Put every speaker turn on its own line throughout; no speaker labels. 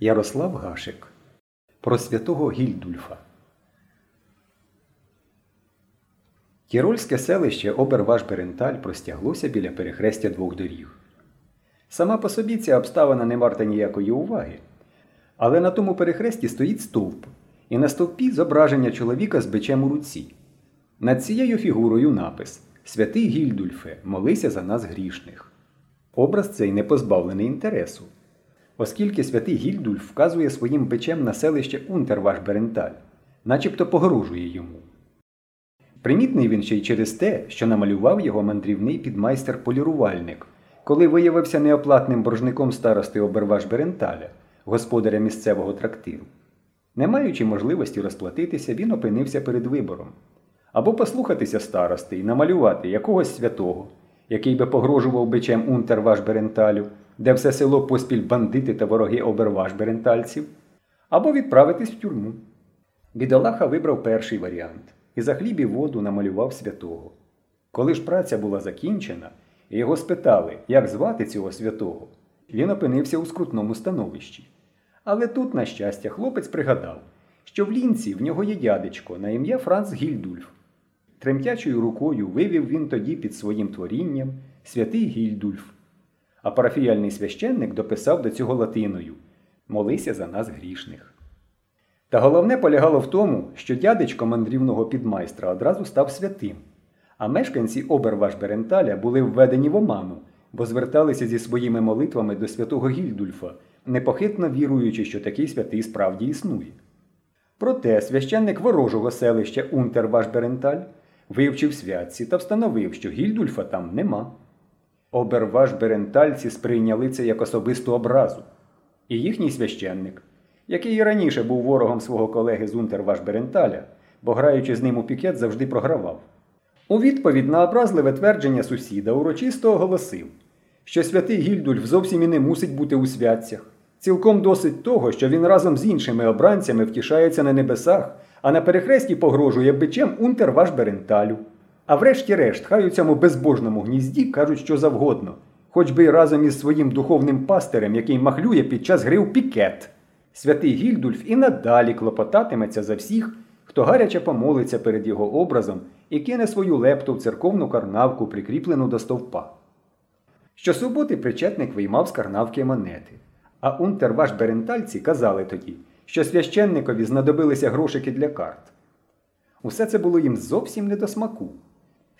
Ярослав Гашик Про святого Гільдульфа. Тірольське селище Оберваш-Беренталь простяглося біля перехрестя двох доріг. Сама по собі ця обставина не варта ніякої уваги. Але на тому перехресті стоїть стовп, і на стовпі зображення чоловіка з бичем у руці. Над цією фігурою напис Святий Гільдульфе, молися за нас грішних. Образ цей не позбавлений інтересу оскільки святий Гільдульф вказує своїм бичем на селище Унтерваш-Беренталь, начебто погрожує йому. Примітний він ще й через те, що намалював його мандрівний підмайстер-полірувальник, коли виявився неоплатним боржником старости Оберваш-Беренталя, господаря місцевого трактиру. Не маючи можливості розплатитися, він опинився перед вибором або послухатися старости і намалювати якогось святого, який би погрожував бичем Унтерваш-Беренталю, де все село поспіль бандити та вороги оберваш берентальців, або відправитись в тюрму. Бідолаха вибрав перший варіант і за хліб і воду намалював святого. Коли ж праця була закінчена, і його спитали, як звати цього святого, він опинився у скрутному становищі. Але тут, на щастя, хлопець пригадав, що в лінці в нього є дядечко на ім'я Франц Гільдульф. Тремтячою рукою вивів він тоді під своїм творінням святий Гільдульф. А парафіяльний священник дописав до цього латиною Молися за нас грішних. Та головне полягало в тому, що дядечко мандрівного підмайстра одразу став святим, а мешканці Оберваш-Беренталя були введені в оману, бо зверталися зі своїми молитвами до святого Гільдульфа, непохитно віруючи, що такий святий справді існує. Проте священник ворожого селища Унтерваш-Беренталь вивчив святці та встановив, що Гільдульфа там нема. Оберваш берентальці сприйняли це як особисту образу. І їхній священник, який і раніше був ворогом свого колеги з Унтерваш Беренталя, бо граючи з ним у пікет, завжди програвав. У відповідь на образливе твердження сусіда урочисто оголосив, що святий Гільдульф зовсім і не мусить бути у святцях. Цілком досить того, що він разом з іншими обранцями втішається на небесах, а на перехресті погрожує бичем Унтерваш Беренталю. А врешті-решт, хай у цьому безбожному гнізді кажуть що завгодно, хоч би й разом із своїм духовним пастирем, який махлює під час гри у пікет. Святий Гільдульф і надалі клопотатиметься за всіх, хто гаряче помолиться перед його образом і кине свою лепту в церковну карнавку, прикріплену до стовпа. Щосуботи причетник виймав з карнавки монети. А унтерваш берентальці казали тоді, що священникові знадобилися грошики для карт. Усе це було їм зовсім не до смаку.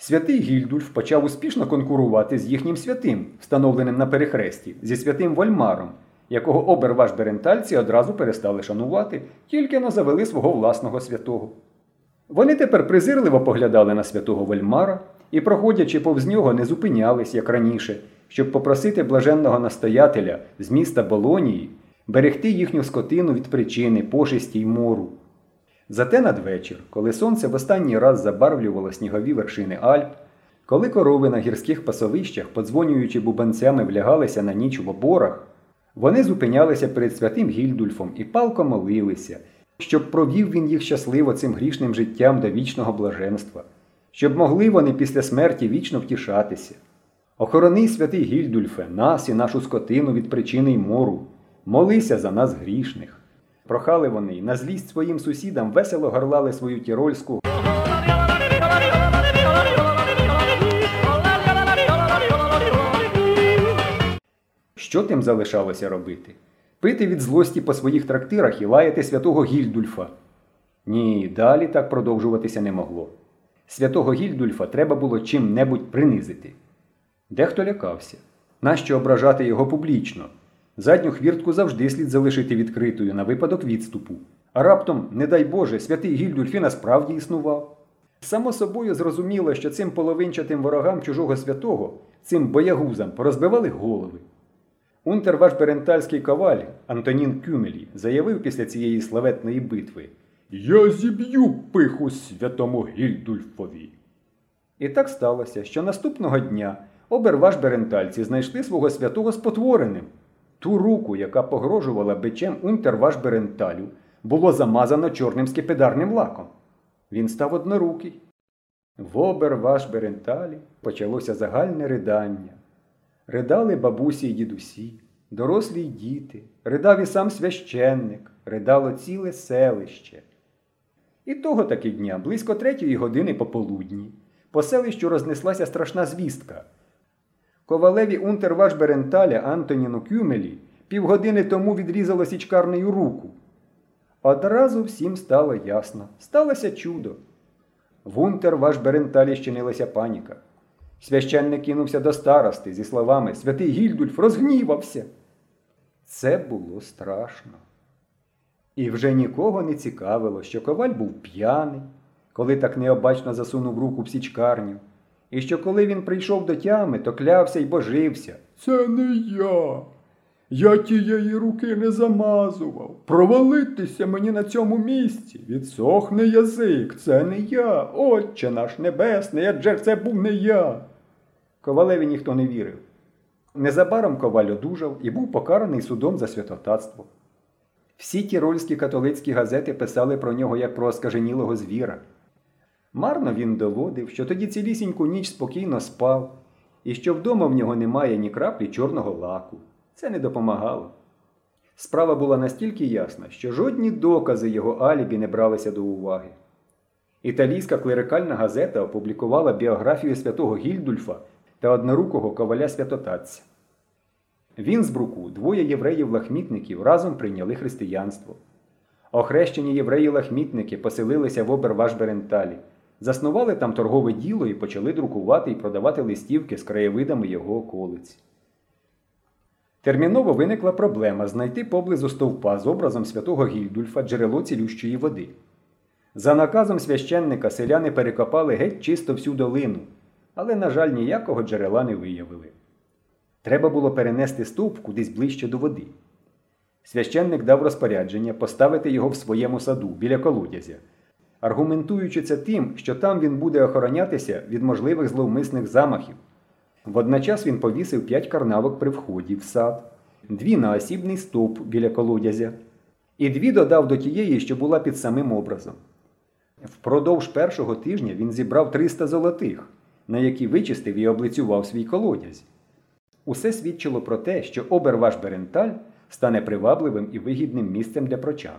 Святий Гільдульф почав успішно конкурувати з їхнім святим, встановленим на перехресті, зі святим Вольмаром, якого оберваш берентальці одразу перестали шанувати, тільки но завели свого власного святого. Вони тепер презирливо поглядали на святого Вольмара і, проходячи повз нього, не зупинялись, як раніше, щоб попросити блаженного настоятеля з міста Болонії берегти їхню скотину від причини, пошесті й мору. Зате надвечір, коли сонце в останній раз забарвлювало снігові вершини Альп, коли корови на гірських пасовищах, подзвонюючи бубанцями, влягалися на ніч в оборах, вони зупинялися перед святим Гільдульфом і палко молилися, щоб провів він їх щасливо цим грішним життям до вічного блаженства, щоб могли вони після смерті вічно втішатися. Охорони святий Гільдульфе, нас і нашу скотину від причини й мору, молися за нас грішних. Прохали вони на злість своїм сусідам весело горлали свою тірольську. Що тим залишалося робити? Пити від злості по своїх трактирах і лаяти святого Гільдульфа. Ні, далі так продовжуватися не могло. Святого Гільдульфа треба було чим-небудь принизити. Дехто лякався. Нащо ображати його публічно? Задню хвіртку завжди слід залишити відкритою на випадок відступу. А раптом, не дай Боже, святий Гільдульфі насправді існував. Само собою зрозуміло, що цим половинчатим ворогам чужого святого, цим боягузам порозбивали голови. Унтерваш Берентальський коваль Антонін Кюмелі заявив після цієї славетної битви Я зіб'ю пиху святому Гільдульфові. І так сталося, що наступного дня оберваш Берентальці знайшли свого святого спотвореним. Ту руку, яка погрожувала бичем Унтерваш Беренталю, було замазано чорним скипидарним лаком. Він став однорукий. В Оберваш Беренталі почалося загальне ридання. Ридали бабусі й дідусі, дорослі й діти, ридав і сам священник, ридало ціле селище. І того таки дня, близько третьої години пополудні, по селищу рознеслася страшна звістка. Ковалеві унтерваш Беренталя Антоніну Кюмелі півгодини тому відрізало січкарнею руку. Одразу всім стало ясно. Сталося чудо. В унтерваш Беренталі щинилася паніка. Священник кинувся до старости зі словами Святий Гільдульф розгнівався. Це було страшно. І вже нікого не цікавило, що коваль був п'яний, коли так необачно засунув руку в січкарню, і що коли він прийшов до тями, то клявся й божився. Це не я. Я тієї руки не замазував. Провалитися мені на цьому місці. Відсохне язик, це не я. Отче наш небесний, адже це був не я. Ковалеві ніхто не вірив. Незабаром коваль одужав і був покараний судом за святотатство. Всі тірольські католицькі газети писали про нього як про оскаженілого звіра. Марно він доводив, що тоді цілісіньку ніч спокійно спав, і що вдома в нього немає ні краплі чорного лаку. Це не допомагало. Справа була настільки ясна, що жодні докази його алібі не бралися до уваги. Італійська клерикальна газета опублікувала біографію святого Гільдульфа та однорукого коваля святотатця. В Інсбруку двоє євреїв-лахмітників разом прийняли християнство. Охрещені євреї-лахмітники поселилися в Обервашберенталі, заснували там торгове діло і почали друкувати і продавати листівки з краєвидами його околиць. Терміново виникла проблема знайти поблизу стовпа з образом святого Гільдульфа джерело цілющої води. За наказом священника селяни перекопали геть чисто всю долину, але, на жаль, ніякого джерела не виявили. Треба було перенести стовп кудись ближче до води. Священник дав розпорядження поставити його в своєму саду біля колодязя, аргументуючи це тим, що там він буде охоронятися від можливих зловмисних замахів. Водночас він повісив п'ять карнавок при вході в сад, дві на осібний стовп біля колодязя, і дві додав до тієї, що була під самим образом. Впродовж першого тижня він зібрав 300 золотих, на які вичистив і облицював свій колодязь. Усе свідчило про те, що оберваш Беренталь стане привабливим і вигідним місцем для прочан.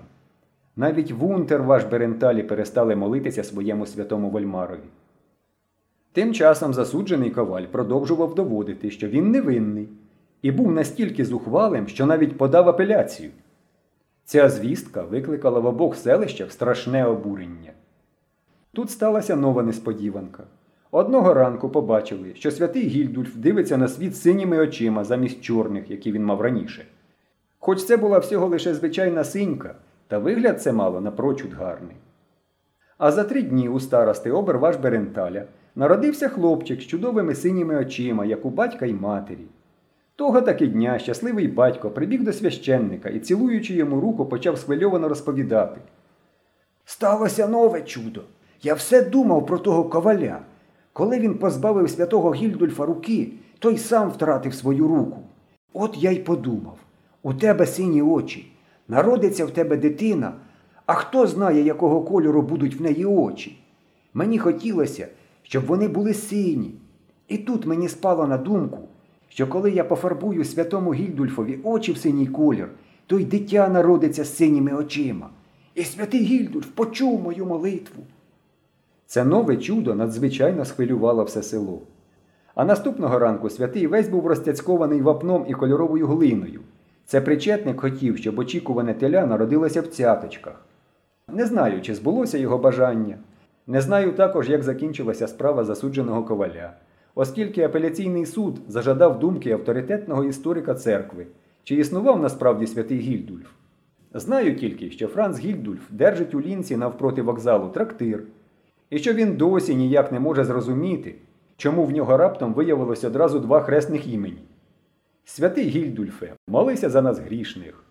Навіть в Унтерваш Беренталі перестали молитися своєму святому Вольмарові. Тим часом засуджений коваль продовжував доводити, що він невинний, і був настільки зухвалим, що навіть подав апеляцію. Ця звістка викликала в обох селищах страшне обурення. Тут сталася нова несподіванка. Одного ранку побачили, що святий Гільдульф дивиться на світ синіми очима замість чорних, які він мав раніше. Хоч це була всього лише звичайна синька, та вигляд це мало напрочуд гарний. А за три дні у старости оберваш Беренталя народився хлопчик з чудовими синіми очима, як у батька й матері. Того таки дня щасливий батько прибіг до священника і, цілуючи йому руку, почав схвильовано розповідати. Сталося нове чудо. Я все думав про того коваля. Коли він позбавив святого Гільдульфа руки, той сам втратив свою руку. От я й подумав у тебе сині очі, народиться в тебе дитина, а хто знає, якого кольору будуть в неї очі. Мені хотілося, щоб вони були сині. І тут мені спало на думку, що коли я пофарбую святому Гільдульфові очі в синій колір, то й дитя народиться з синіми очима. І святий Гільдульф почув мою молитву. Це нове чудо надзвичайно схвилювало все село. А наступного ранку святий весь був розтяцькований вапном і кольоровою глиною. Це причетник хотів, щоб очікуване теля народилося в цяточках. Не знаю, чи збулося його бажання. Не знаю також, як закінчилася справа засудженого коваля, оскільки апеляційний суд зажадав думки авторитетного історика церкви, чи існував насправді святий Гільдульф. Знаю тільки, що Франц Гільдульф держить у лінці навпроти вокзалу трактир, і що він досі ніяк не може зрозуміти, чому в нього раптом виявилось одразу два хресних імені. Святий Гільдульфе, молися за нас грішних.